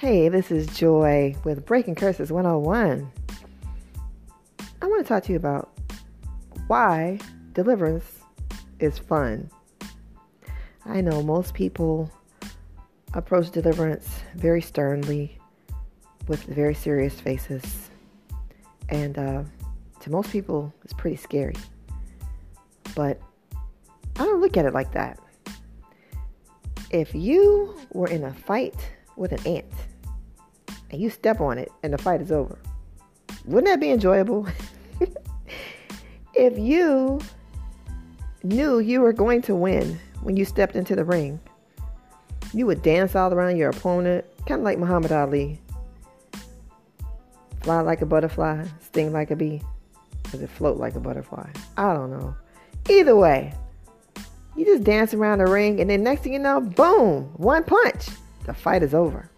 Hey, this is Joy with Breaking Curses 101. I want to talk to you about why deliverance is fun. I know most people approach deliverance very sternly with very serious faces, and uh, to most people, it's pretty scary. But I don't look at it like that. If you were in a fight with an ant and you step on it and the fight is over, wouldn't that be enjoyable? if you knew you were going to win when you stepped into the ring, you would dance all around your opponent, kind of like Muhammad Ali. Fly like a butterfly, sting like a bee. Does it float like a butterfly? I don't know. Either way, you just dance around the ring, and then next thing you know, boom, one punch, the fight is over.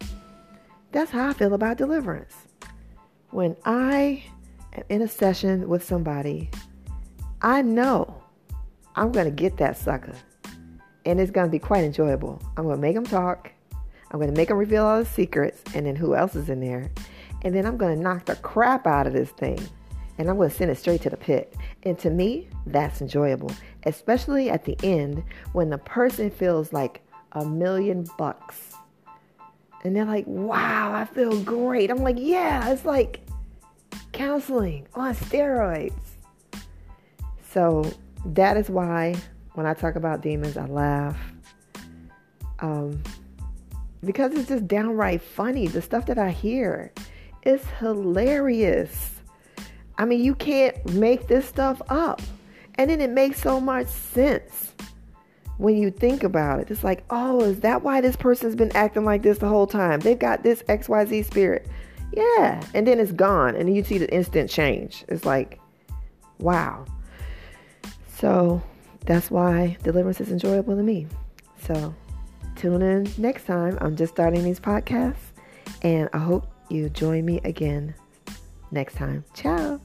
That's how I feel about deliverance. When I am in a session with somebody, I know I'm going to get that sucker. And it's going to be quite enjoyable. I'm going to make them talk. I'm going to make them reveal all the secrets and then who else is in there. And then I'm going to knock the crap out of this thing and I'm going to send it straight to the pit. And to me, that's enjoyable, especially at the end when the person feels like a million bucks. And they're like, wow, I feel great. I'm like, yeah, it's like counseling on steroids. So that is why when I talk about demons, I laugh. Um, because it's just downright funny. The stuff that I hear is hilarious. I mean, you can't make this stuff up. And then it makes so much sense when you think about it. It's like, oh, is that why this person's been acting like this the whole time? They've got this XYZ spirit. Yeah. And then it's gone. And you see the instant change. It's like, wow. So that's why deliverance is enjoyable to me. So tune in next time. I'm just starting these podcasts. And I hope you join me again next time. Ciao.